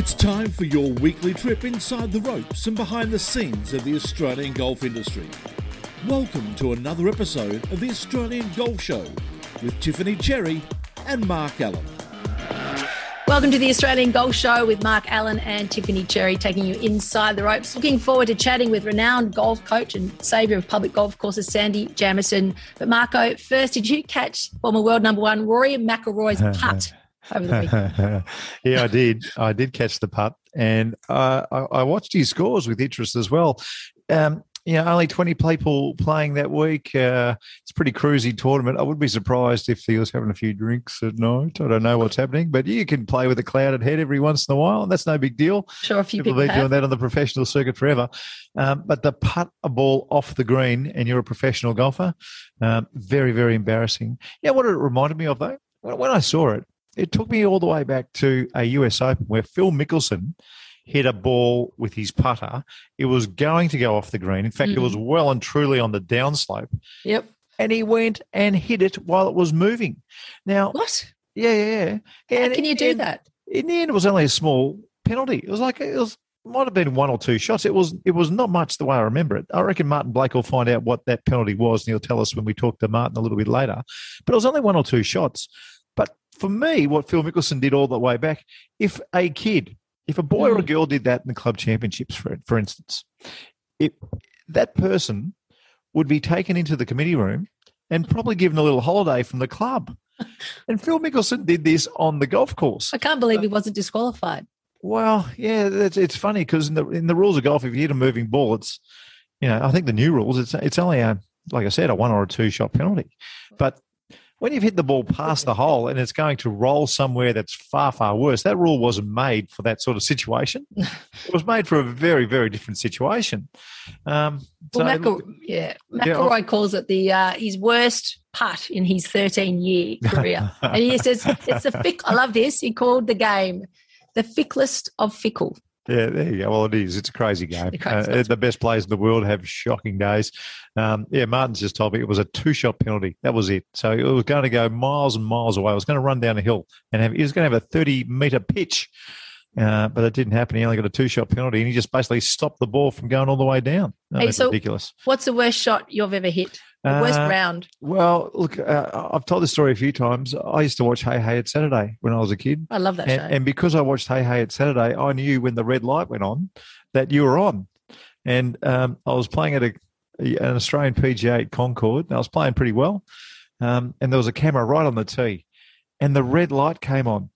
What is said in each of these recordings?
It's time for your weekly trip inside the ropes and behind the scenes of the Australian golf industry. Welcome to another episode of the Australian Golf Show with Tiffany Cherry and Mark Allen. Welcome to the Australian Golf Show with Mark Allen and Tiffany Cherry taking you inside the ropes. Looking forward to chatting with renowned golf coach and saviour of public golf courses, Sandy Jamieson. But Marco, first, did you catch former world number one Rory McIlroy's putt over the weekend? yeah, I did. I did catch the putt, and uh, I, I watched his scores with interest as well. Um, you know, only 20 people playing that week. Uh, it's a pretty cruisy tournament. I wouldn't be surprised if he was having a few drinks at night. I don't know what's happening, but you can play with a clouded head every once in a while, and that's no big deal. Sure, a few People have been doing that on the professional circuit forever. Um, but to putt a ball off the green and you're a professional golfer, um, very, very embarrassing. Yeah, what it reminded me of, though, when I saw it, it took me all the way back to a US Open where Phil Mickelson hit a ball with his putter. It was going to go off the green. In fact, it was hmm. well and truly on the downslope. Yep. And he went and hit it while it was moving. Now, What? yeah, yeah, yeah. How And- can you do and that? In the end, it was only a small penalty. It was like it was might have been one or two shots. It was it was not much the way I remember it. I reckon Martin Blake will find out what that penalty was, and he'll tell us when we talk to Martin a little bit later. But it was only one or two shots. But for me, what Phil Mickelson did all the way back, if a kid, if a boy or a mm. girl did that in the club championships, for for instance, it, that person would be taken into the committee room and probably given a little holiday from the club. And Phil Mickelson did this on the golf course. I can't believe uh, he wasn't disqualified. Well, yeah, it's, it's funny because in the in the rules of golf, if you hit a moving ball, it's you know I think the new rules it's it's only a like I said a one or a two shot penalty, but when you've hit the ball past the hole and it's going to roll somewhere that's far far worse, that rule wasn't made for that sort of situation. it was made for a very very different situation. Um, Well, so- McEl- yeah, McIlroy calls it the uh, his worst putt in his 13 year career, and he says it's the fick. I love this. He called the game the ficklest of fickle. Yeah, there you go. Well, it is. It's a crazy game. The crazy Uh, the best players in the world have shocking days. Um, yeah, Martin's just told me it was a two-shot penalty. That was it. So it was going to go miles and miles away. It was going to run down a hill and have, he was going to have a 30-meter pitch. Uh, but it didn't happen. He only got a two-shot penalty, and he just basically stopped the ball from going all the way down. Oh, Hey, that's so- ridiculous. What's the worst shot you've ever hit? The worst Uh, round. Well, look, uh, I've told this story a few times. I used to watch Hey Hey It's Saturday when I was a kid. I love that And, show. and because I watched Hey Hey It's Saturday, I knew when the red light went on that you were on. And um, I was playing at a, an Australian PGA at Concord, and I was playing pretty well. Um, and there was a camera right on the tee, and the red light came on.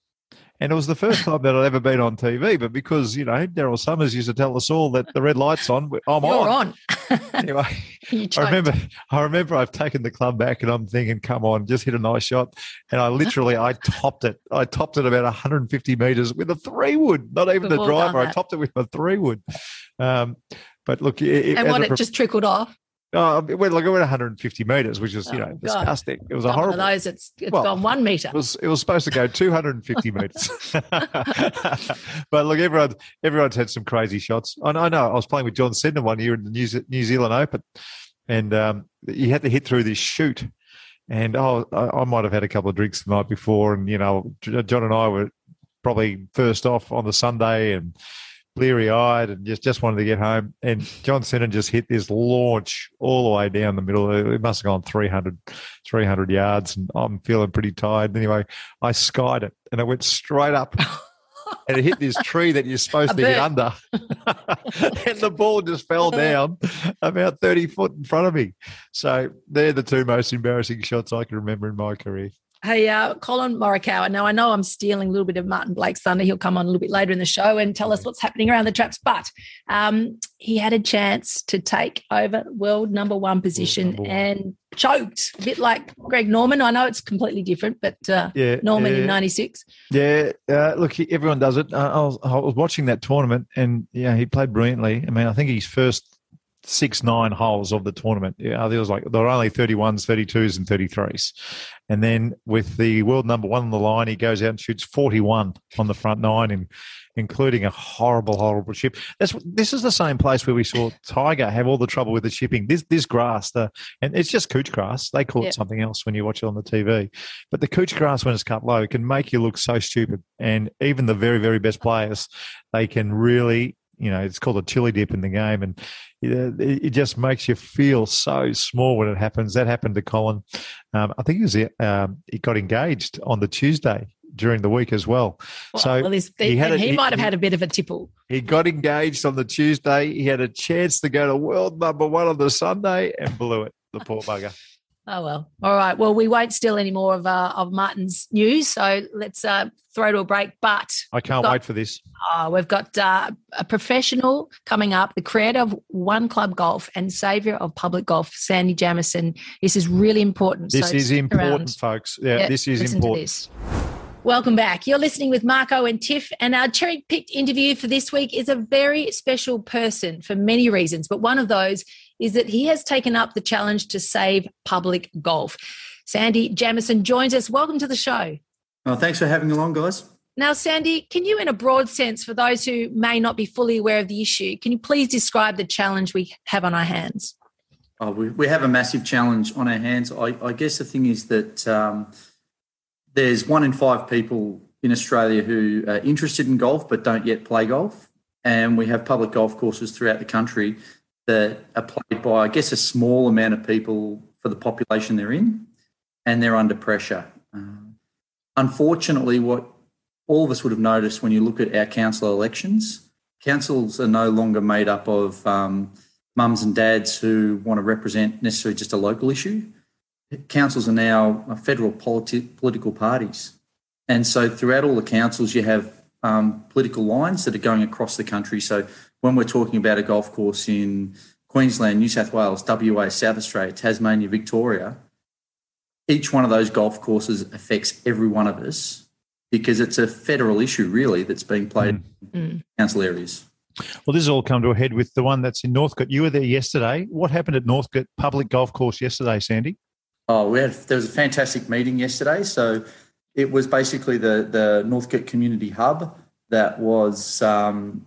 And it was the first time that I'd ever been on TV. But because, you know, Daryl Somers used to tell us all that the red light's on, I'm You're on. on. Anyway, I remember, I remember I've taken the club back and I'm thinking, come on, just hit a nice shot. And I literally, I topped it. I topped it about 150 meters with a three wood, not even We've the driver. I topped it with a three wood. Um, but look, it, and what a it just trickled off. Oh, it went like it went 150 meters, which is you Oh, know God. disgusting. It was a One of horrible. those. It's it's Well, gone one meter. It was it was supposed to go 250 meters, but look, everyone everyone's had some crazy shots. I know, I know. I was playing with John Senden one year in the New, Ze- New Zealand Open, and um, he had to hit through this chute. And oh, I, I might have had a couple of drinks the night before, and you know, John and I were probably first off on the Sunday and bleary eyed and just, just wanted to get home. And John Senden just hit this launch all the way down the middle. It must have gone 300, 300 yards, and I'm feeling pretty tired. Anyway, I skied it and it went straight up. And it hit this tree that you're supposed A to hit bird. under. and the ball just fell down about 30 foot in front of me. So they're the two most embarrassing shots I can remember in my career. Hey, uh, Collin Morikawa. Now, I know I'm stealing a little bit of Martin Blake's thunder. He'll come on a little bit later in the show and tell us what's happening around the traps. But um, he had a chance to take over world number one position number one. and choked, a bit like Greg Norman. I know it's completely different, but uh, Yeah. Norman yeah. in '96. Yeah, uh, look, everyone does it. Uh, I, was, I was watching that tournament, and yeah, he played brilliantly. I mean, I think his first six, nine holes of the tournament. Yeah, there was like there were only 31s, 32s, and 33s. And then with the world number one on the line, he goes out and shoots 41 on the front nine, and including a horrible, horrible chip. That's this is the same place where we saw Tiger have all the trouble with the chipping. This this grass, the and it's just couch grass. They call it something else when you watch it on the TV. But the couch grass, when it's cut low, it can make you look so stupid. And even the very, very best players, they can really you know, it's called a chili dip in the game, and it just makes you feel so small when it happens. That happened to colin Um, I think he was um, he got engaged on the Tuesday during the week as well. well so well, he, had a, he, might have had a bit of a tipple. He got engaged on the Tuesday. He had a chance to go to world number one on the Sunday and blew it. The poor bugger. Oh well. All right. Well, we won't steal any more of uh, of Martin's news, so let's uh, throw to a break. But I can't got, wait for this. Oh, we've got uh, a professional coming up, the creator of One Club Golf and savior of public golf, Sandy Jamieson. This is really important. This so is important, around. folks. Yeah, yeah, this is important. This. Welcome back. You're listening with Marco and Tiff, and our cherry picked interview for this week is a very special person for many reasons, but one of those is that he has taken up the challenge to save public golf. Sandy Jamieson joins us. Welcome to the show. Well, thanks for having me along, guys. Now, Sandy, can you, in a broad sense, for those who may not be fully aware of the issue, can you please describe the challenge we have on our hands? Oh, we, we have a massive challenge on our hands. I, I guess the thing is that um, there's one in five people in Australia who are interested in golf but don't yet play golf. And we have public golf courses throughout the country that are played by, I guess, a small amount of people for the population they're in, and they're under pressure. Uh, unfortunately, what all of us would have noticed when you look at our council elections, councils are no longer made up of um, mums and dads who want to represent necessarily just a local issue. Councils are now federal politi- political parties. And so throughout all the councils, you have um, political lines that are going across the country. So when we're talking about a golf course in Queensland, New South Wales, WA, South Australia, Tasmania, Victoria, each one of those golf courses affects every one of us because it's a federal issue, really, that's being played mm. in council areas. Well, this has all come to a head with the one that's in Northcote. You were there yesterday. What happened at Northcote Public Golf Course yesterday, Sandy? Oh, we had there was a fantastic meeting yesterday. So it was basically the the Northcote Community Hub that was um,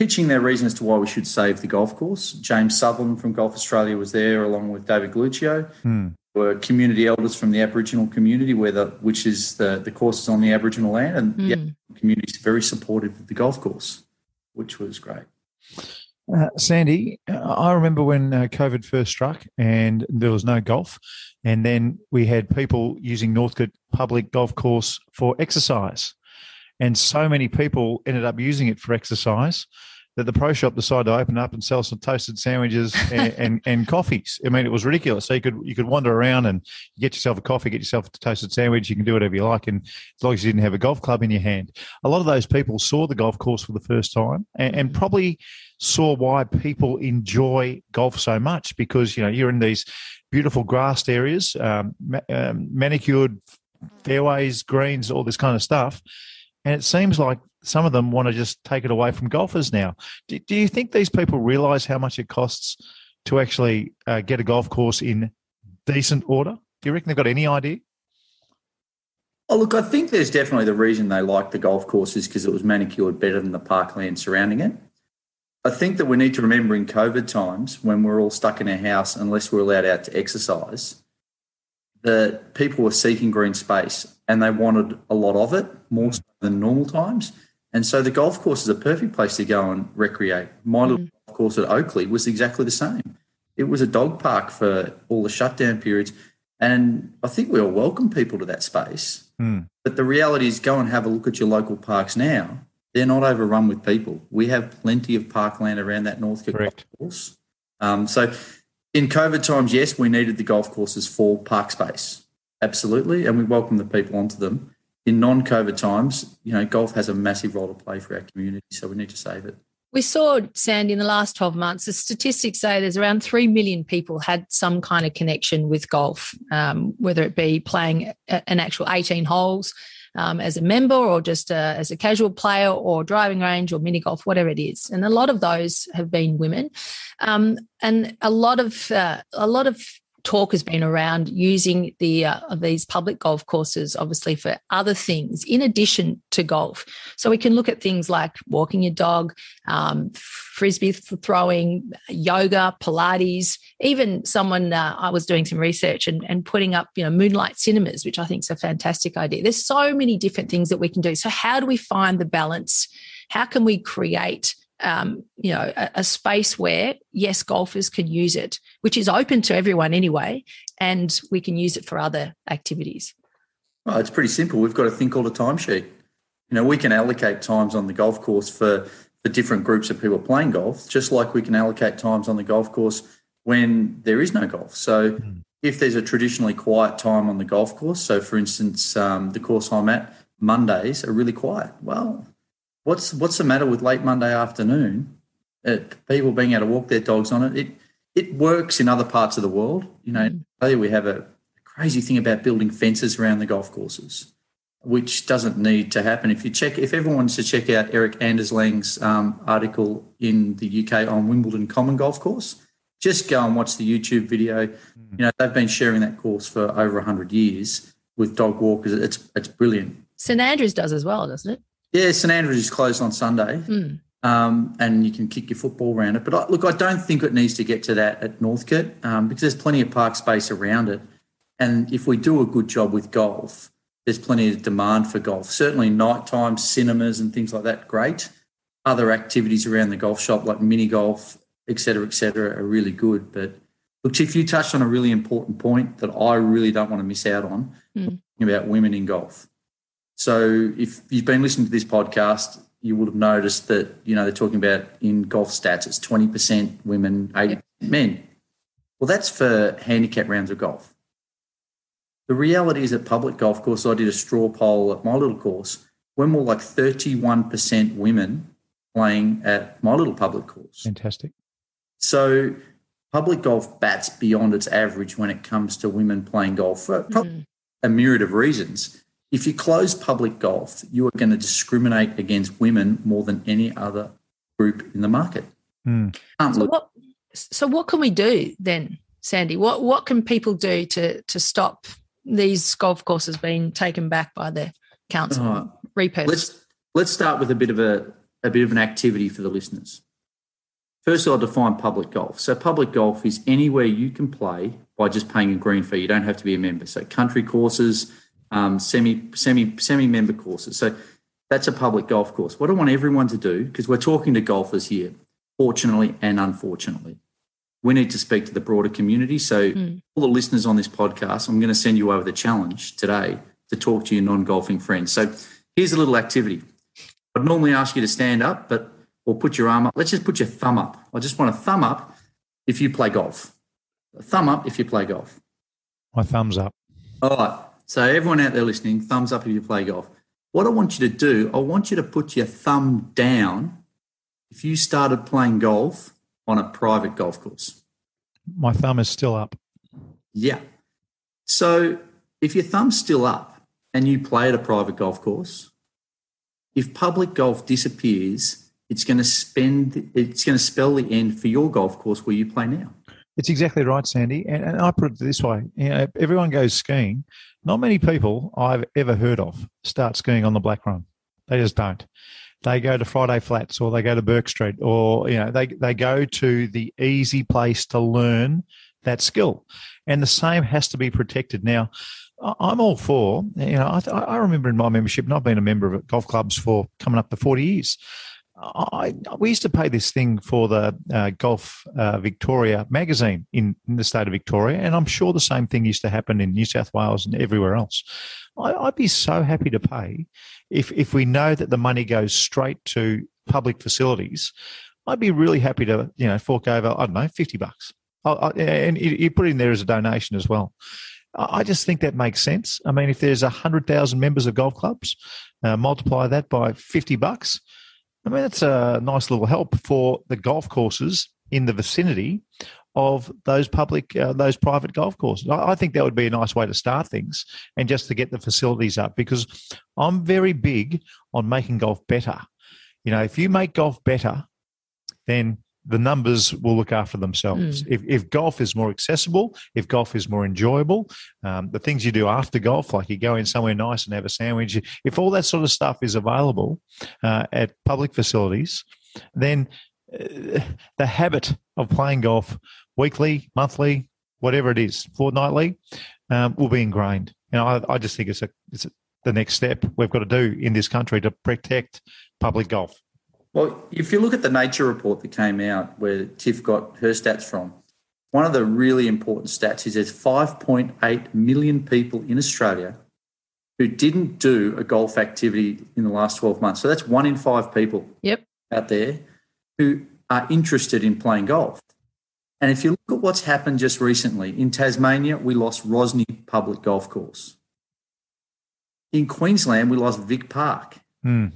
pitching their reasons as to why we should save the golf course. James Sutherland from Golf Australia was there, along with David Galuccio. Hmm. Were community elders from the Aboriginal community, where the which is the the course is on the Aboriginal land, and mm. the community is very supportive of the golf course, which was great. Uh, Sandy, I remember when uh, COVID first struck and there was no golf, and then we had people using Northcote Public Golf Course for exercise, and so many people ended up using it for exercise that the pro shop decided to open up and sell some toasted sandwiches and, and, and, coffees. I mean, it was ridiculous. So you could you could wander around and get yourself a coffee, get yourself a toasted sandwich. You can do whatever you like, and as long as you didn't have a golf club in your hand. A lot of those people saw the golf course for the first time and, and probably saw why people enjoy golf so much because you know you're in these beautiful grassed areas, um, um, manicured fairways, greens, all this kind of stuff. And it seems like some of them want to just take it away from golfers now. Do, do you think these people realize how much it costs to actually uh, get a golf course in decent order? Do you reckon they've got any idea? Oh, look, I think there's definitely the reason they like the golf course is because it was manicured better than the parkland surrounding it. I think that we need to remember in COVID times when we're all stuck in our house unless we're allowed out to exercise, that people were seeking green space and they wanted a lot of it more so than normal times. And so the golf course is a perfect place to go and recreate. My little mm. golf course at Oakleigh was exactly the same. It was a dog park for all the shutdown periods. And I think we all welcome people to that space. Mm. But the reality is, go and have a look at your local parks now. They're not overrun with people. We have plenty of parkland around that Northcote golf course. Um, so in COVID times, yes, we needed the golf courses for park space. Absolutely. And we welcome the people onto them in non-COVID times, you know, golf has a massive role to play for our community, so we need to save it. We saw, Sandy, in the last 12 months, the statistics say there's around 3 million people had some kind of connection with golf, um, whether it be playing an actual 18 holes um, as a member or just uh, as a casual player or driving range or mini golf, whatever it is. And a lot of those have been women, um, and a lot of uh, a lot of talk has been around using the uh, these public golf courses obviously for other things in addition to golf. So we can look at things like walking your dog um, frisbee throwing yoga pilates even someone uh, i was doing some research and, and putting up you know moonlight cinemas which i think is a fantastic idea. There's so many different things that we can do. So how do we find the balance? How can we create um, you know, a, a, space where yes, golfers can use it, which is open to everyone anyway, and we can use it for other activities. Well, it's pretty simple. We've got a thing called a timesheet. You know, we can allocate times on the golf course for for different groups of people playing golf, just like we can allocate times on the golf course when there is no golf. So. Mm. If there's a traditionally quiet time on the golf course, so for instance, um, the course I'm at, Mondays are really quiet. Well, What's what's the matter with late Monday afternoon? People being able to walk their dogs on it. It it works in other parts of the world. You know, mm. we have a crazy thing about building fences around the golf courses, which doesn't need to happen. If you check, if everyone wants to check out Eric Anderslang's um, article in the UK on Wimbledon Common Golf Course, just go and watch the YouTube video. Mm. You know, they've been sharing that course for over hundred years with dog walkers. It's it's brilliant. St Andrews does as well, doesn't it? Yeah, St Andrews is closed on Sunday, mm. um, and you can kick your football around it. But I, look, I don't think it needs to get to that at Northcote um, because there's plenty of park space around it. And if we do a good job with golf, there's plenty of demand for golf. Certainly, nighttime cinemas and things like that, great. Other activities around the golf shop, like mini golf, etc., etc., are really good. But look, Tiff, you touched on a really important point that I really don't want to miss out on mm. about women in golf. So if you've been listening to this podcast, you would have noticed that, you know, they're talking about in golf stats, it's 20% women, 80% men. Well, that's for handicap rounds of golf. The reality is at public golf course, I did a straw poll at my little course. We're more like 31% women playing at my little public course. Fantastic. So public golf bats beyond its average when it comes to women playing golf for mm. a myriad of reasons if you close public golf, you are going to discriminate against women more than any other group in the market. Mm. So, what, so what can we do then, Sandy? What what can people do to to stop these golf courses being taken back by the council? Uh, repurposed. Let's let's start with a bit of a a bit of an activity for the listeners. First, I'll define public golf. So, public golf is anywhere you can play by just paying a green fee. You don't have to be a member. So, country courses, um, semi semi semi member courses. So that's a public golf course. What I want everyone to do, because we're talking to golfers here, fortunately and unfortunately, we need to speak to the broader community. So mm. all the listeners on this podcast, I'm going to send you over the challenge today to talk to your non-golfing friends. So here's a little activity. I'd normally ask you to stand up, but or put your arm up. Let's just put your thumb up. I just want a thumb up if you play golf. A thumb up if you play golf. My thumb's up. All right. So, everyone out there listening, thumbs up if you play golf. What I want you to do, I want you to put your thumb down if you started playing golf on a private golf course. My thumb is still up. Yeah. So, if your thumb's still up and you play at a private golf course, if public golf disappears, it's going to spend it's going to spell the end for your golf course where you play now. It's exactly right, Sandy. And, and I put it this way: you know, everyone goes skiing. Not many people I've ever heard of start skiing on the Black Run. They just don't. They go to Friday Flats or they go to Bourke Street or you know they they go to the easy place to learn that skill, and the same has to be protected. Now, I'm all for you know I, I remember in my membership, and I've been a member of golf clubs for coming up to 40 years. I, we used to pay this thing for the uh, Golf uh, Victoria magazine in, in, the state of Victoria, and I'm sure the same thing used to happen in New South Wales and everywhere else. I, would be so happy to pay if if we know that the money goes straight to public facilities. I'd be really happy to you know fork over I don't know fifty bucks, I, and you put it in there as a donation as well. I just think that makes sense. I mean, if there's hundred thousand members of golf clubs, uh, multiply that by fifty bucks I mean, that's a nice little help for the golf courses in the vicinity of those public, uh, those private golf courses. I, I think that would be a nice way to start things and just to get the facilities up because I'm very big on making golf better. You know, if you make golf better, then the numbers will look after themselves. Mm. If, if golf is more accessible, if golf is more enjoyable, um, the things you do after golf, like you go in somewhere nice and have a sandwich, if all that sort of stuff is available uh, at public facilities, then uh, the habit of playing golf weekly, monthly, whatever it is, fortnightly, um, will be ingrained. You know, I, I just think it's a it's a, the next step we've got to do in this country to protect public golf. Well, if you look at the Nature report that came out where Tiff got her stats from, one of the really important stats is there's 5.8 million people in Australia who didn't do a golf activity in the last 12 months. So that's one in five people Yep. out there who are interested in playing golf. And if you look at what's happened just recently, in Tasmania, we lost Rosny Public Golf Course. In Queensland, we lost Vic Park. Hmm.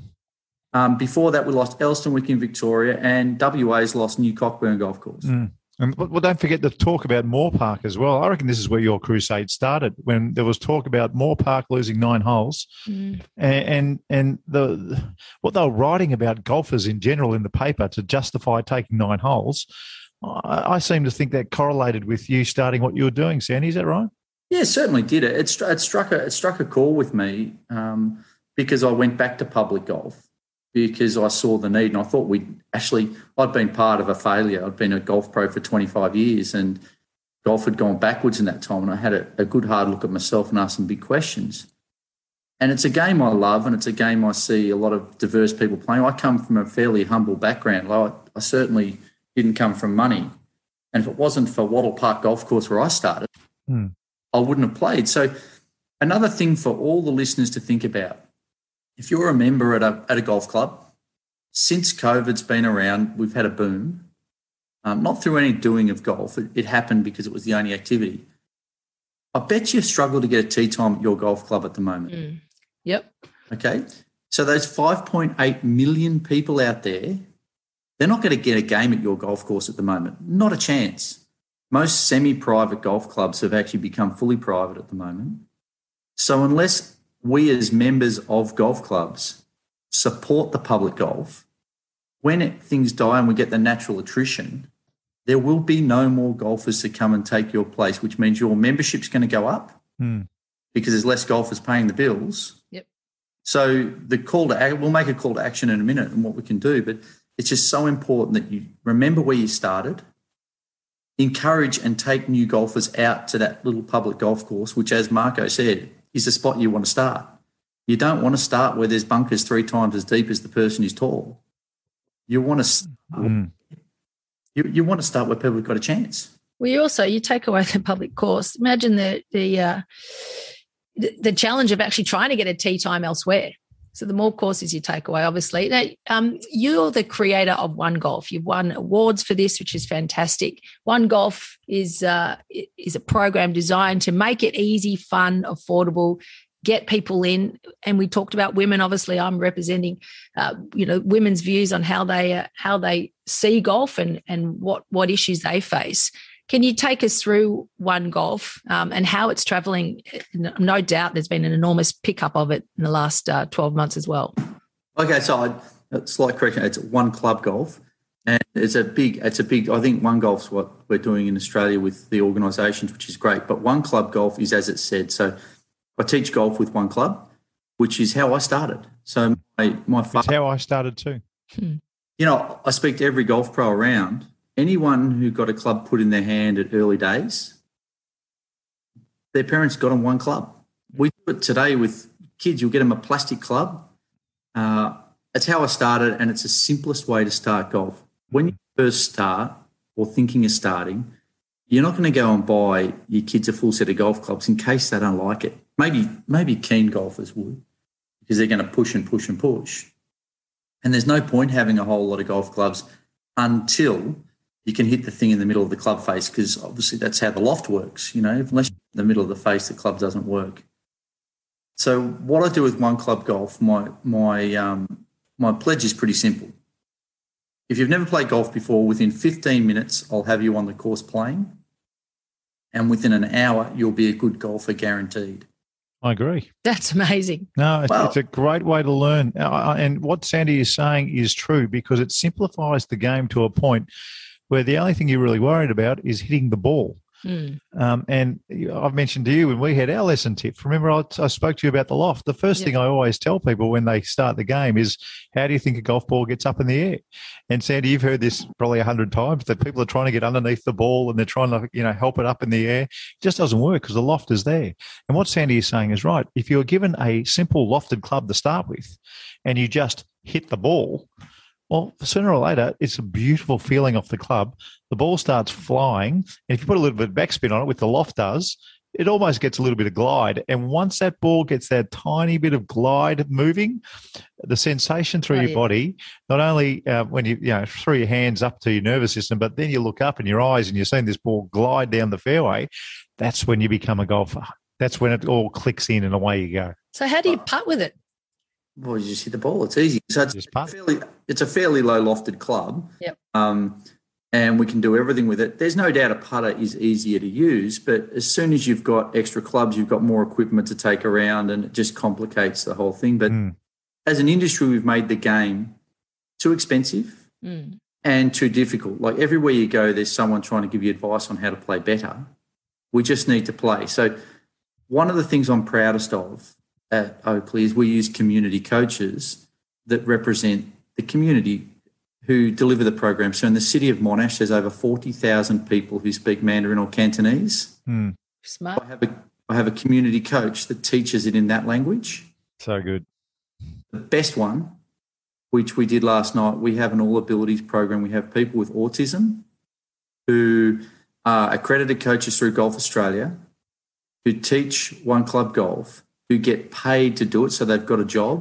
Um, before that, we lost Elsternwick in Victoria, and WA's lost New Cockburn Golf Course. Mm. And well, don't forget to talk about Moore Park as well. I reckon this is where your crusade started when there was talk about Moore Park losing nine holes, Mm. and and, and the what they were writing about golfers in general in the paper to justify taking nine holes. I, I seem to think that correlated with you starting what you were doing, Sandy. Is that right? Yeah, certainly did it. It, it struck a it struck a chord with me um, because I went back to public golf because I saw the need, and I thought we actually I'd been part of a failure. I'd been a golf pro for twenty five years, and golf had gone backwards in that time. And I had a, a good hard look at myself and asked some big questions. And it's a game I love, and it's a game I see a lot of diverse people playing. I come from a fairly humble background. I, I certainly didn't come from money, and if it wasn't for Wattle Park Golf Course where I started. Hmm. I wouldn't have played. So, another thing for all the listeners to think about if you're a member at a, at a golf club, since COVID's been around, we've had a boom. Um, not through any doing of golf, it, it happened because it was the only activity. I bet you struggle to get a tee time at your golf club at the moment. Mm. Yep. Okay. So, those 5.8 million people out there, they're not going to get a game at your golf course at the moment. Not a chance most semi private golf clubs have actually become fully private at the moment. So, unless we as members of golf clubs support the public golf, when it, things die and we get the natural attrition, there will be no more golfers to come and take your place, which means your membership's going to go up Hmm. because there's less golfers paying the bills. Yep. So the call to act, we'll make a call to action in a minute and what we can do, but it's just so important that you remember where you started, encourage and take new golfers out to that little public golf course, which, as Marco said, is the spot you want to start. You don't want to start where there's bunkers three times as deep as the person who's tall. You want to start, Hmm. you, you want to start where people have got a chance. Well, you also you take away the public course. Imagine the the uh, the, the challenge of actually trying to get a tee time elsewhere. So the more courses you take away, obviously. Now, um, you're the creator of One Golf. You've won awards for this, which is fantastic. One Golf is uh, is a program designed to make it easy, fun, affordable, get people in. And we talked about women. Obviously, I'm representing, uh, you know, women's views on how they uh, how they see golf and and what what issues they face. Can you take us through One Golf um, and how it's traveling? No doubt there's been an enormous pickup of it in the last uh, 12 months as well. Okay, so I, a slight correction. It's one club golf, and it's a big. It's a big. I think one golf's what we're doing in Australia with the organisations, which is great. But one club golf is as it said. So I teach golf with one club, which is how I started. So my my It's how I started too. you know, I speak to every golf pro around. Anyone who got a club put in their hand at early days, their parents got them one club. We do it today with kids. You'll get them a plastic club. Uh, it's how I started, and it's the simplest way to start golf. When you first start or thinking of starting, you're not going to go and buy your kids a full set of golf clubs in case they don't like it. Maybe maybe keen golfers would because they're going to push and push and push. And there's no point having a whole lot of golf clubs until you can hit the thing in the middle of the club face because obviously that's how the loft works. You know, unless you're in the middle of the face, the club doesn't work. So what I do with one club golf, my my um, my pledge is pretty simple. If you've never played golf before, within 15 minutes, I'll have you on the course playing. And within an hour, you'll be a good golfer guaranteed. I agree. That's amazing. No, it's, Well- it's a great way to learn. Uh, And what Sandy is saying is true because it simplifies the game to a point where the only thing you're really worried about is hitting the ball. Mm. Um, and I've mentioned to you when we had our lesson tips. Remember, I, I spoke to you about the loft. The first Yeah. thing I always tell people when they start the game is, "How do you think a golf ball gets up in the air?" And Sandy, you've heard this probably a hundred times that people are trying to get underneath the ball and they're trying to, you know, help it up in the air. It just doesn't work because the loft is there. And what Sandy is saying is right. If you're given a simple lofted club to start with, and you just hit the ball, well, sooner or later, it's a beautiful feeling off the club. The ball starts flying. And if you put a little bit of backspin on it, with the loft does, it almost gets a little bit of glide. And once that ball gets that tiny bit of glide moving, the sensation through your body, not only uh, when you, you know, through your hands up to your nervous system, but then you look up in your eyes and you're seeing this ball glide down the fairway, that's when you become a golfer. That's when it all clicks in and away you go. So how do you putt with it? Well, you just hit the ball. It's easy. So it's Just putt. fairly, it's a fairly low lofted club. Yep. Um, and we can do everything with it. There's no doubt a putter is easier to use, but as soon as you've got extra clubs, you've got more equipment to take around, and it just complicates the whole thing. But Mm. as an industry, we've made the game too expensive Mm. and too difficult. Like everywhere you go, there's someone trying to give you advice on how to play better. We just need to play. So, one of the things I'm proudest of at Oakleigh is we use community coaches that represent the community who deliver the program. So, in the city of Monash, there's over 40,000 people who speak Mandarin or Cantonese. Mm. Smart. I have a, I have a community coach that teaches it in that language. So good. The best one, which we did last night, we have an all abilities program. We have people with autism who are accredited coaches through Golf Australia who teach one club golf, who get paid to do it. So they've got a job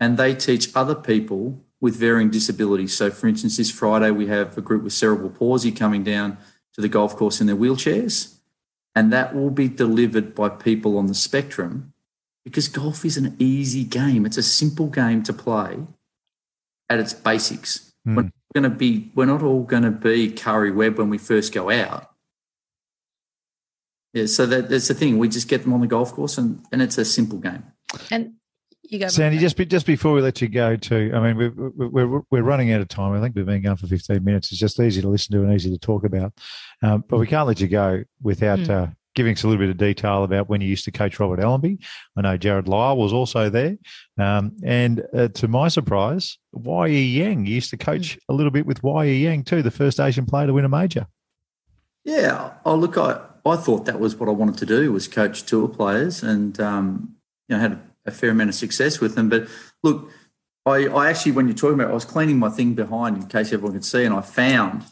and they teach other people with varying disabilities. So, for instance, this Friday we have a group with cerebral palsy coming down to the golf course in their wheelchairs. And that will be delivered by people on the spectrum because golf is an easy game. It's a simple game to play at its basics. Mm. We're not going to be, we're not all going to be Karrie Webb when we first go out. Yeah, so that, that's the thing. We just get them on the golf course, and, and it's a simple game. And you go. Sandy, just be, just before we let you go, too. I mean, we're, we're we're running out of time. I think we've been going for fifteen minutes. It's just easy to listen to and easy to talk about, um, but we can't let you go without Mm. uh, giving us a little bit of detail about when you used to coach Robert Allenby. I know Jarrod Lyle was also there, um, and uh, to my surprise, Wai Yang you used to coach a little bit with Wai Yang too, the first Asian player to win a major. Yeah. Oh, look, I, I thought that was what I wanted to do was coach tour players, and um, you know had a, fair amount of success with them. But look, I, I actually, when you're talking about, it, I was cleaning my thing behind in case everyone could see, and I found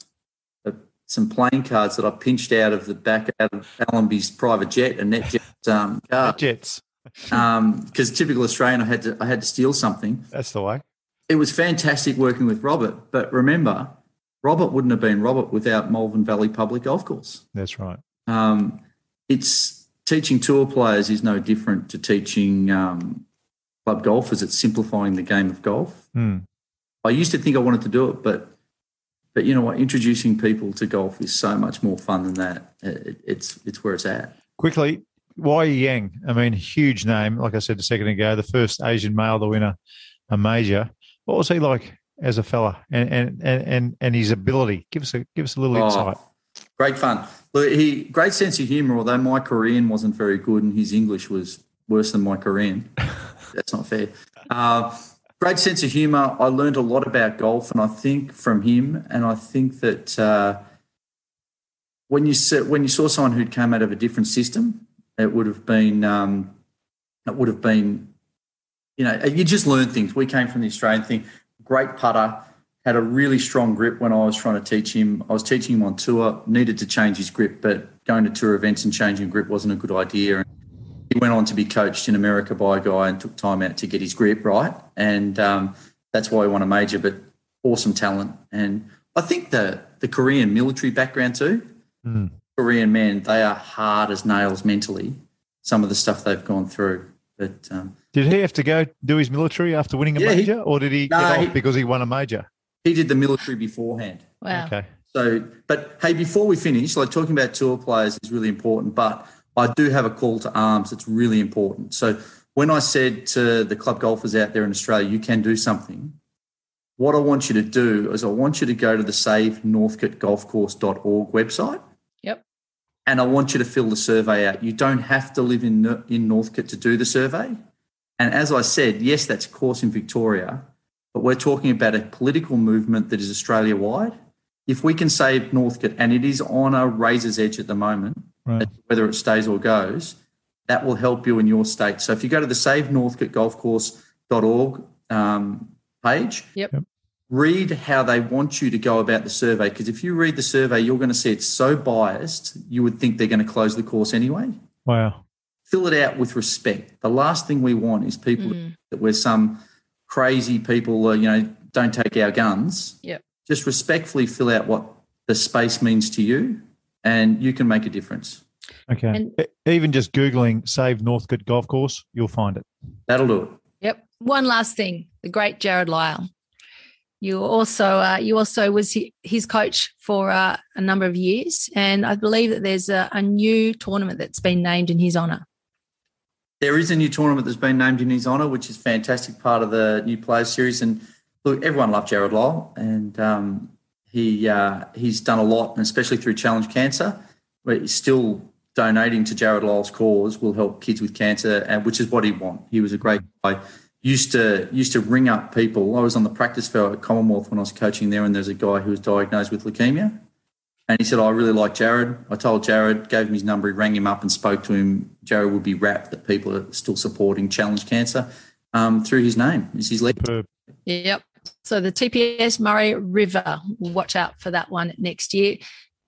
uh, some playing cards that I pinched out of the back out of Allenby's private jet, a net jet um. Jets, Because typical Australian, I had to I had to steal something. that's the way. It was fantastic working with Robert, but remember, Robert wouldn't have been Robert without Malvern Valley Public Golf Course. That's right. Um, it's teaching tour players is no different to teaching um, club golfers. It's simplifying the game of golf. Hmm. I used to think I wanted to do it, but but you know what? Introducing people to golf is so much more fun than that. It, it's it's where it's at. Quickly, Wai Yang, I mean, huge name. Like I said a second ago, the first Asian male to win a, a major. What was he like as a fella and, and, and, and, and his ability? Give us a give us a little Oh, insight. Great fun. Look, he great sense of humour. Although my Korean wasn't very good and his English was worse than my Korean. That's not fair. Uh, great sense of humour. I learned a lot about golf, and I think from him, and I think that uh, when you saw, when you saw someone who'd come out of a different system, it would have been um, it would have been you know you just learn things. We came from the Australian thing. Great putter had a really strong grip when I was trying to teach him. I was teaching him on tour, needed to change his grip, but going to tour events and changing grip wasn't a good idea. And he went on to be coached in America by a guy and took time out to get his grip right. And um, that's why he won a major, but awesome talent. And I think the, the Korean military background too, Mm. Korean men, they are hard as nails mentally, some of the stuff they've gone through. But um, Did he have to go do his military after winning a Yeah, he- major, or did he No, get off he- because he won a major? He did the military beforehand. Wow. Okay. So, but hey, before we finish, like talking about tour players is really important, but I do have a call to arms that's really important. So, when I said to the club golfers out there in Australia, you can do something, what I want you to do is I want you to go to the savenorthcotegolfcourse.org website. Yep. And I want you to fill the survey out. You don't have to live in, in Northcote to do the survey. And as I said, yes, that's a course in Victoria, but we're talking about a political movement that is Australia wide. If we can save Northcote, and it is on a razor's edge at the moment, Right. whether it stays or goes, that will help you in your state. So if you go to the savenorthcotegolfcourse.org um, page, Yep. Yep. read how they want you to go about the survey. Because if you read the survey, you're going to see it's so biased, you would think they're going to close the course anyway. Wow. Fill it out with respect. The last thing we want is people Mm. that we're some crazy people, uh, you know, don't take our guns. Yep. Just respectfully fill out what the space means to you, and you can make a difference. Okay. And- Even just Googling Save Northcote Golf Course, you'll find it. That'll do it. Yep. One last thing, the great Jarrod Lyle. You also, uh, you also was his coach for uh, a number of years, and I believe that there's a, a new tournament that's been named in his honour. There is a new tournament that's been named in his honour, which is fantastic part of the new players series. And look, everyone loved Jarrod Lyle, and um, he uh, he's done a lot, especially through Challenge Cancer, but he's still donating to Jarrod Lyle's cause will help kids with cancer, and which is what he want. He was a great guy. Used to used to ring up people. I was on the practice field at Commonwealth when I was coaching there, and there's a guy who was diagnosed with leukemia. And he said, I really like Jarrod. I told Jarrod, gave him his number, he rang him up and spoke to him. Jarrod would be rapt that people are still supporting Challenge Cancer um, through his name. Is his lead. Superb. Yep. So the TPS Murray River, watch out for that one next year.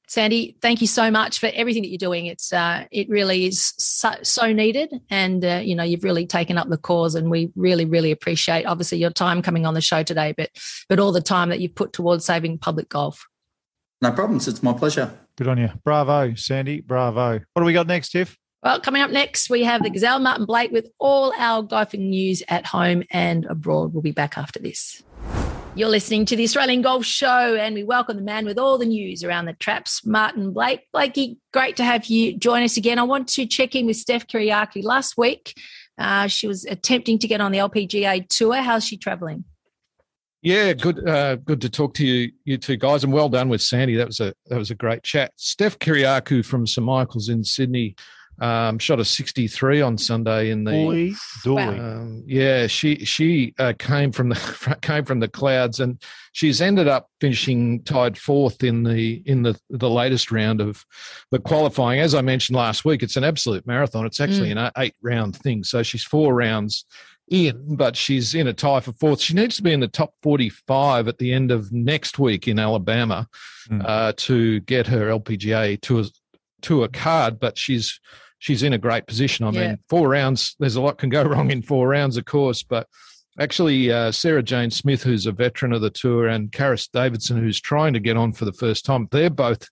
Sandy, thank you so much for everything that you're doing. It's uh, it really is so, so needed, and uh, you know you've really taken up the cause, and we really really appreciate obviously your time coming on the show today, but but all the time that you've put towards saving public golf. No problems. It's my pleasure. Good on you. Bravo, Sandy. Bravo. What do we got next, Tiff? Well, coming up next, we have the Gazelle Martin Blake with all our golfing news at home and abroad. We'll be back after this. You're listening to the Australian Golf Show, and we welcome the man with all the news around the traps, Martin Blake. Blakey, great to have you join us again. I want to check in with Steph Kyriacou. Last week, uh, she was attempting to get on the LPGA tour. How's she traveling? Yeah, good. Uh, good to talk to you, you two guys, and well done with Sandy. That was a that was a great chat. Steph Kyriacou from St Michael's in Sydney um, shot a 63 on Sunday in the. Boy, Dooley. Um, yeah, she she uh, came from the came from the clouds, and she's ended up finishing tied fourth in the in the the latest round of the qualifying. As I mentioned last week, it's an absolute marathon. It's actually an eight round thing, so she's four rounds in, but she's in a tie for fourth. She needs to be in the top 45 at the end of next week in Alabama Mm. uh, to get her LPGA tour a card. But she's she's in a great position. I Yeah. mean, four rounds. There's a lot can go wrong in four rounds, of course, but. Actually, uh, Sarah Jane Smith, who's a veteran of the tour, and Karis Davidson, who's trying to get on for the first time, they're both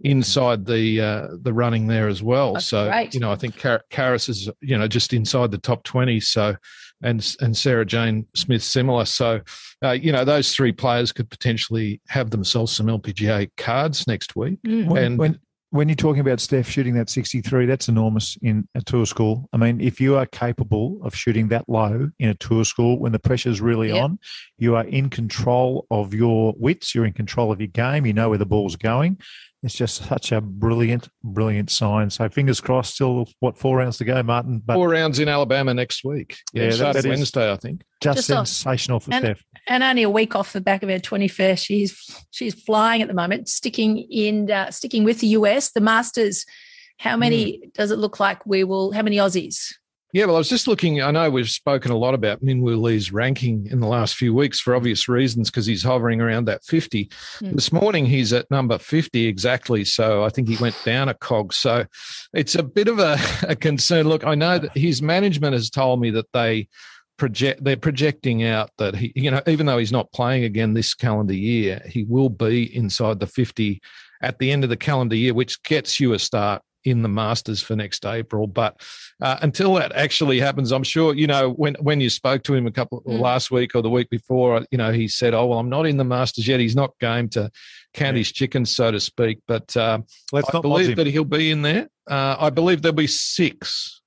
inside the uh, the running there as well. That's so great. you know, I think Kar- Karis is you know just inside the top twenty. So and and Sarah Jane Smith similar. So uh, you know those three players could potentially have themselves some LPGA cards next week. Mm. When, And- when when you're talking about Steph shooting that 63, that's enormous in a tour school. I mean, if you are capable of shooting that low in a tour school when the pressure's really Yeah. on, you are in control of your wits, you're in control of your game, you know where the ball's going. It's just such a brilliant, brilliant sign. So fingers crossed, still what four rounds to go, Martin. But Four rounds in Alabama next week. Yeah, Yeah, that- starts that is- Wednesday, I think. just, Just off- sensational for and- Steph. and only a week off the back of her 21st. She's she's flying at the moment, sticking in uh, sticking with the US. The Masters. How many does it look like we will? How many Aussies? Yeah, well, I was just looking. I know we've spoken a lot about Minwoo Lee's ranking in the last few weeks for obvious reasons because he's hovering around that 50. Mm. This morning he's at number 50 exactly. So I think he went down a cog. So it's a bit of a, a concern. Look, I know that his management has told me that they project they're projecting out that he you know even though he's not playing again this calendar year he will be inside the 50 at the end of the calendar year which gets you a start in the Masters for next April. But uh, until that actually happens, I'm sure you know when when you spoke to him a couple Mm. last week or the week before, you know he said, "Oh well, I'm not in the Masters yet. He's not game to count Yeah. his chickens, so to speak." But Let's I not believe that he'll be in there. Uh, I believe there'll be six.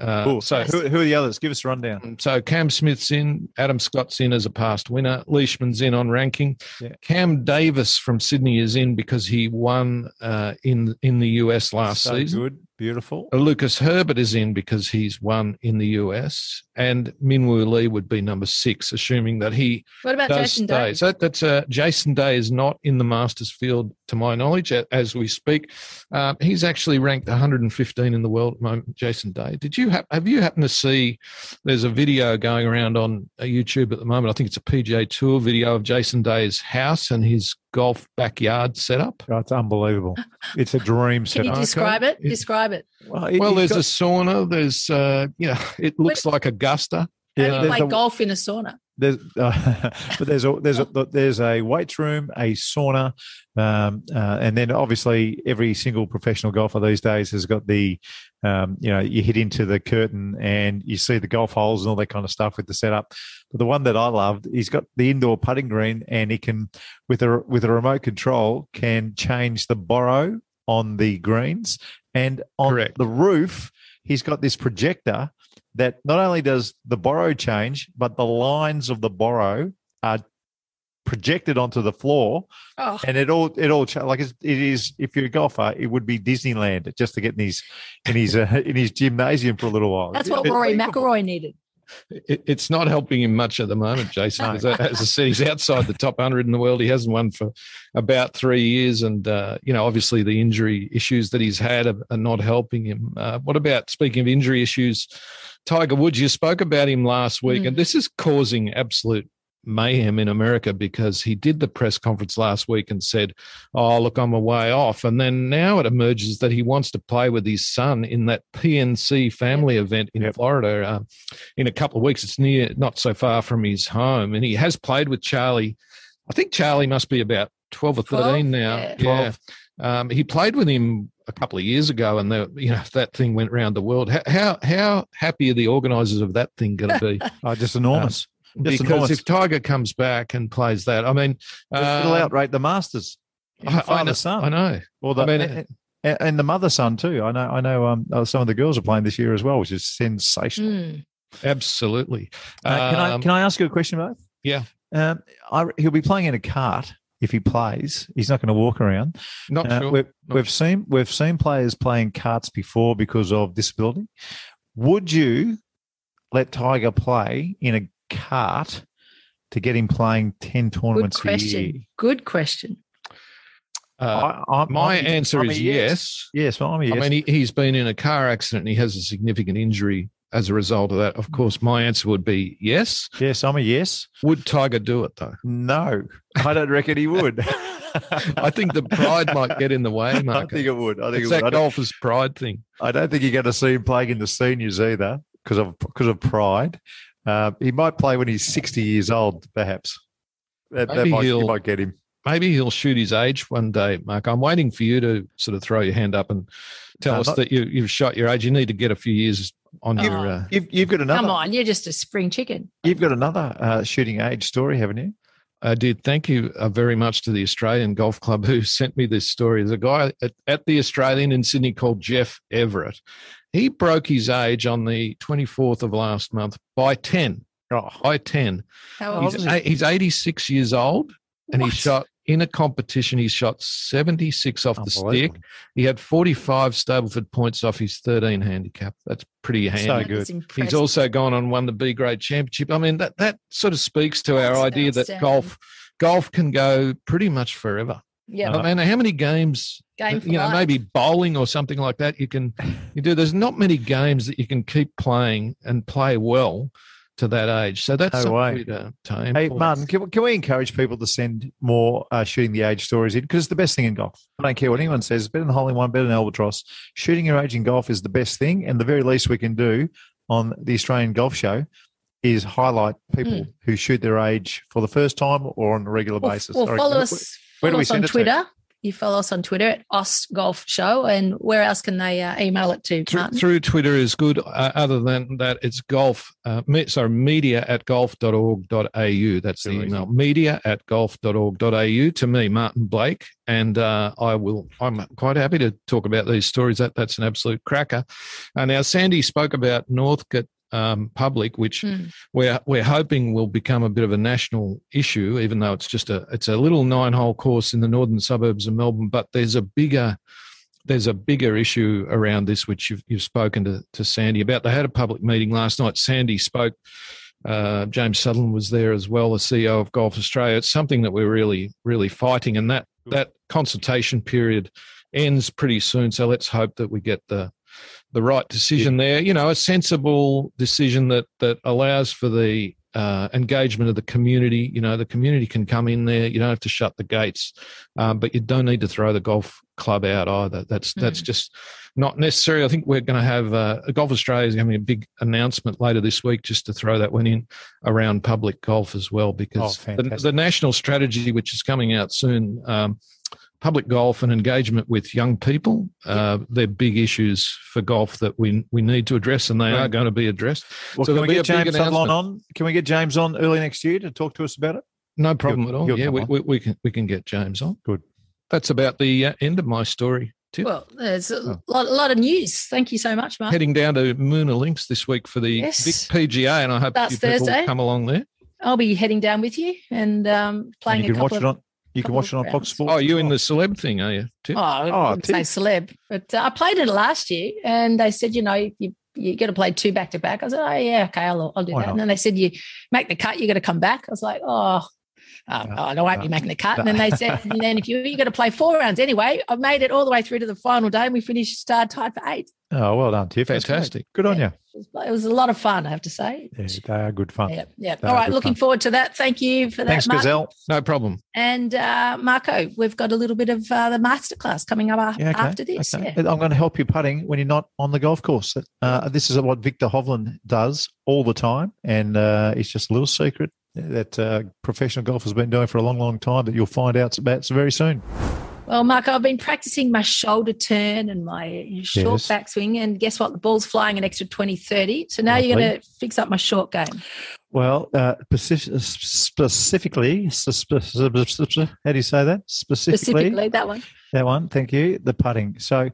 Uh, Cool. So who, who are the others? Give us a rundown. so Cam Smith's in, Adam Scott's in as a past winner, Leishman's in on ranking. Yeah. Cam Davis from Sydney is in because he won uh, in in the US last so season. good, beautiful. Uh, Lucas Herbert is in because he's won in the US, and Minwoo Lee would be number six, assuming that he What about does Jason stay. Day? So that's uh, Jason Day is not in the Masters field, to my knowledge, as we speak. Um, he's actually ranked 115 in the world at the moment. Jason Day. Did you have have you happened to see? There's a video going around on uh, YouTube at the moment. I think it's a PGA Tour video of Jason Day's house and his golf backyard setup. Oh, it's unbelievable. It's a dream Can you setup. describe it? It- Describe it. Well, it- Well, there's got- a sauna. There's, uh, you know, it looks like Augusta. How yeah, do you there's play a- golf in a sauna? There's, uh, but there's a there's a there's a weights room, a sauna, um, uh, and then obviously every single professional golfer these days has got the, um, you know, you hit into the curtain and you see the golf holes and all that kind of stuff with the setup. But the one that I loved, he's got the indoor putting green, and he can with a with a remote control can change the borrow on the greens, and on Correct. the roof, he's got this projector that not only does the borrow change, but the lines of the borrow are projected onto the floor, Oh, and it all it all like it's, it is. If you're a golfer, it would be Disneyland just to get in his in his uh, in his gymnasium for a little while. that's what Rory. McIlroy needed. It, it's not helping him much at the moment, Jason. No. As, I, as I said, he's outside the top 100 in the world. He hasn't won for about three years. And, uh, you know, obviously the injury issues that he's had are, are not helping him. Uh, what about, speaking of injury issues, Tiger Woods, you spoke about him last week, Mm. and this is causing absolute mayhem in America because he did the press conference last week and said, Oh, look, I'm a way off. And then now it emerges that he wants to play with his son in that PNC family event in Yep. Florida uh, in a couple of weeks. It's near, not so far from his home. And he has played with Charlie. I think Charlie must be about 12 or 13 12? now. Yeah. Yeah. Um, he played with him a couple of years ago, and the, you know that thing went around the world. How how, how happy are the organisers of that thing going to be? Oh, just enormous. Just because if Tiger comes back and plays that, I mean, It'll um, outrate the Masters. I, I know, son. I know. Or the, I mean, and, and- and the mother son too. I know. I know. Um, uh, some of the girls are playing this year as well, which is sensational. Mm. Absolutely. Uh, can I Um, can I ask you a question, both? Yeah. Um, I, he'll be playing in a cart if he plays. He's not going to walk around. Not Uh, sure. we've, Not we've seen we've seen players playing carts before because of disability. Would you let Tiger play in a cart to get him playing ten Good tournaments a year? question. Good question. Uh, I, I'm- my I'm- answer I'm is yes. Yes, I'm a yes. I mean, he, he's been in a car accident and he has a significant injury as a result of that. Of course, my answer would be yes. yes, I'm a yes. Would Tiger do it though? No, I don't reckon he would. I think the pride might get in the way, I think it would. I think It's it would. that I golfer's pride thing. I don't think you're going to see him playing in the seniors either because of because of pride. Uh, he might play when he's 60 years old, perhaps. That, that Maybe might, you he'll- might get him. Maybe he'll shoot his age one day, Mark. I'm waiting for you to sort of throw your hand up and tell No, us not- that you, you've shot your age. You need to get a few years on Oh. your. Uh, You've, you've got another. Come on, you're just a spring chicken. You've got another uh, shooting age story, haven't you? I did. Thank you uh, very much to the Australian Golf Club who sent me this story. There's a guy at, at the Australian in Sydney called Jeff Everett. He broke his age on the 24th of last month by 10. Oh, By 10. How old He's, is he? he's 86 years old and he shot in a competition. He shot 76 off the stick. He had 45 Stableford points off his 13 handicap. That's pretty handy. So good. is He's also gone on won the B grade championship. I mean that that sort of speaks to our idea that golf golf can go pretty much forever. yeah, I mean, how many games? Game for you know, life. maybe bowling or something like that. You can you do. There's not many games that you can keep playing and play well to that age. So that's No something way. to, to Hey. Martin, can, we- can we encourage people to send more uh, shooting the age stories in? Because it's the best thing in golf. I don't care what anyone says. It's better than hole in one, better than albatross. Shooting your age in golf is the best thing. And the very least we can do on the Australian Golf Show is highlight people who shoot their age for the first time or on a regular Or, basis. or Sorry, follow where- us, where do follow we us on send it to? Twitter you follow us on Twitter at Aust Golf Show. And where else can they uh, email it to? Through, Martin? through Twitter is good. Uh, other than that, it's golf. Uh, me, sorry, media at golf.org.au. That's the Too easy. email. Media at golf.org.au to me, Martin Blake, and uh, I will. I'm quite happy to talk about these stories. That that's an absolute cracker. Uh, now, Sandy spoke about Northcote um, Public, which Hmm. we're we're hoping will become a bit of a national issue, even though it's just a it's a little nine hole course in the northern suburbs of Melbourne. But there's a bigger there's a bigger issue around this, which you've you've spoken to to Sandy about. They had a public meeting last night. Sandy spoke. Uh, James Sutherland was there as well, the CEO of Golf Australia. It's something that we're really, really fighting, and that that consultation period ends pretty soon. So let's hope that we get the the right decision there. You know, a sensible decision that that allows for the uh, engagement of the community. You know, the community can come in there. You don't have to shut the gates, um, but you don't need to throw the golf club out either. That's that's just not necessary. I think we're going to have uh, Golf Australia is having a big announcement later this week just to throw that one in around public golf as well because Oh, the, the national strategy, which is coming out soon. Um, Public golf and engagement with young people, uh, they're big issues for golf that we we need to address, and they are going to be addressed. Well, So can there'll we be get a big James Sutherland on? Can we get James on early next year to talk to us about it? No problem He'll- at all. Yeah, we, we, we can we can get James on. Good. That's about the uh, end of my story. Tip. Well, there's a Oh. lot, lot of news. Thank you so much, Mark. Heading down to Moonah Links this week for the Yes. big PGA, and I hope That's you people Thursday. come along there. I'll be heading down with you and um, And playing you a can watch couple it on. You can watch it on Fox. Sports. Oh, you as in the celeb thing, are you? Tip? Oh, I Oh, wouldn't say celeb, but uh, I played it last year, and they said, you know, you you got to play two back to back. I said, oh yeah, okay, I'll, I'll do Why that. not? And then they said, you make the cut, you got to come back. I was like, oh. Oh, No, I won't be making the cut. And then they said, and then if you you got to play four rounds anyway, I made it all the way through to the final day, and we finished star tied for eight. Oh, well done, Tiff. That's great. Fantastic. Good on you. It was, a lot of fun, I have to say. Yeah, they are good fun. Yeah, yeah. That All was right, good looking fun. forward to that. Thank you for that, Thanks, Mark. Gazelle. No problem. And uh, Marco, we've got a little bit of uh, the masterclass coming up Yeah, okay, after this. okay. Yeah. I'm going to help you putting when you're not on the golf course. Uh, this is what Viktor Hovland does all the time, and uh, it's just a little secret that uh, professional golf has been doing for a long, long time that you'll find out about very soon. Well, Mark, I've been practicing my shoulder turn and my short Yes. backswing, and guess what? The ball's flying an extra 20, 30. So now you're going to fix up my short game. Well, uh, specifically, how do you say that? Specifically, Specifically, that one. That one, thank you. The putting. So,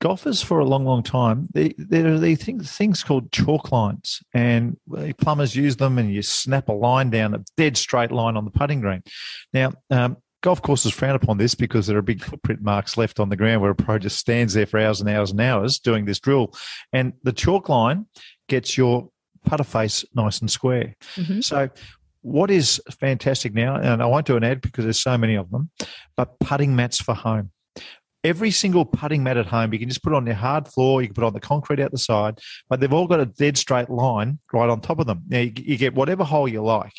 golfers for a long, long time, they, there are these things, things called chalk lines, and plumbers use them, and you snap a line down, a dead straight line on the putting green. Now, um, golf courses frown upon this because there are big footprint marks left on the ground where a pro just stands there for hours and hours and hours doing this drill, and the chalk line gets your putter face nice and square. Mhm. So. What is fantastic now, and I won't do an ad because there's so many of them, but putting mats for home every single putting mat at home, you can just put it on your hard floor, you can put it on the concrete out the side, but they've all got a dead straight line right on top of them. Now, you, you get whatever hole you like,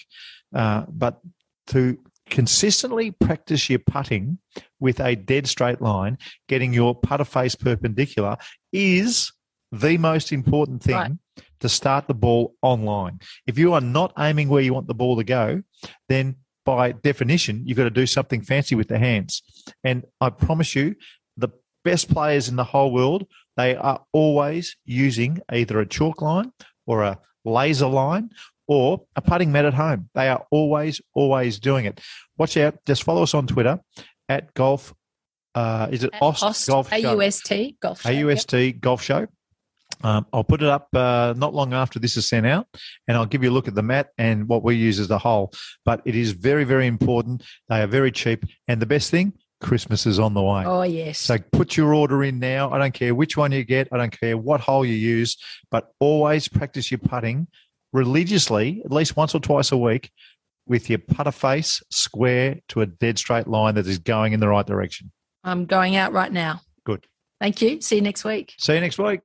uh, but to consistently practice your putting with a dead straight line, getting your putter face perpendicular is the most important thing Right. to start the ball online. If you are not aiming where you want the ball to go, then by definition, you've got to do something fancy with the hands. And I promise you, the best players in the whole world, they are always using either a chalk line or a laser line or a putting mat at home. They are always, always doing it. Watch out. Just follow us on Twitter at golf. Uh, is it At Ost, Ost, Golf? AUST, golf. Show, yep. AUST Golf Show. Um, I'll put it up uh, not long after this is sent out, and I'll give you a look at the mat and what we use as a whole. But it is very, very important. They are very cheap, and the best thing, Christmas is on the way. Oh, yes. So put your order in now. I don't care which one you get. I don't care what hole you use, but always practice your putting religiously, at least once or twice a week, with your putter face square to a dead straight line that is going in the right direction. I'm going out right now. Good. Thank you. See you next week. See you next week.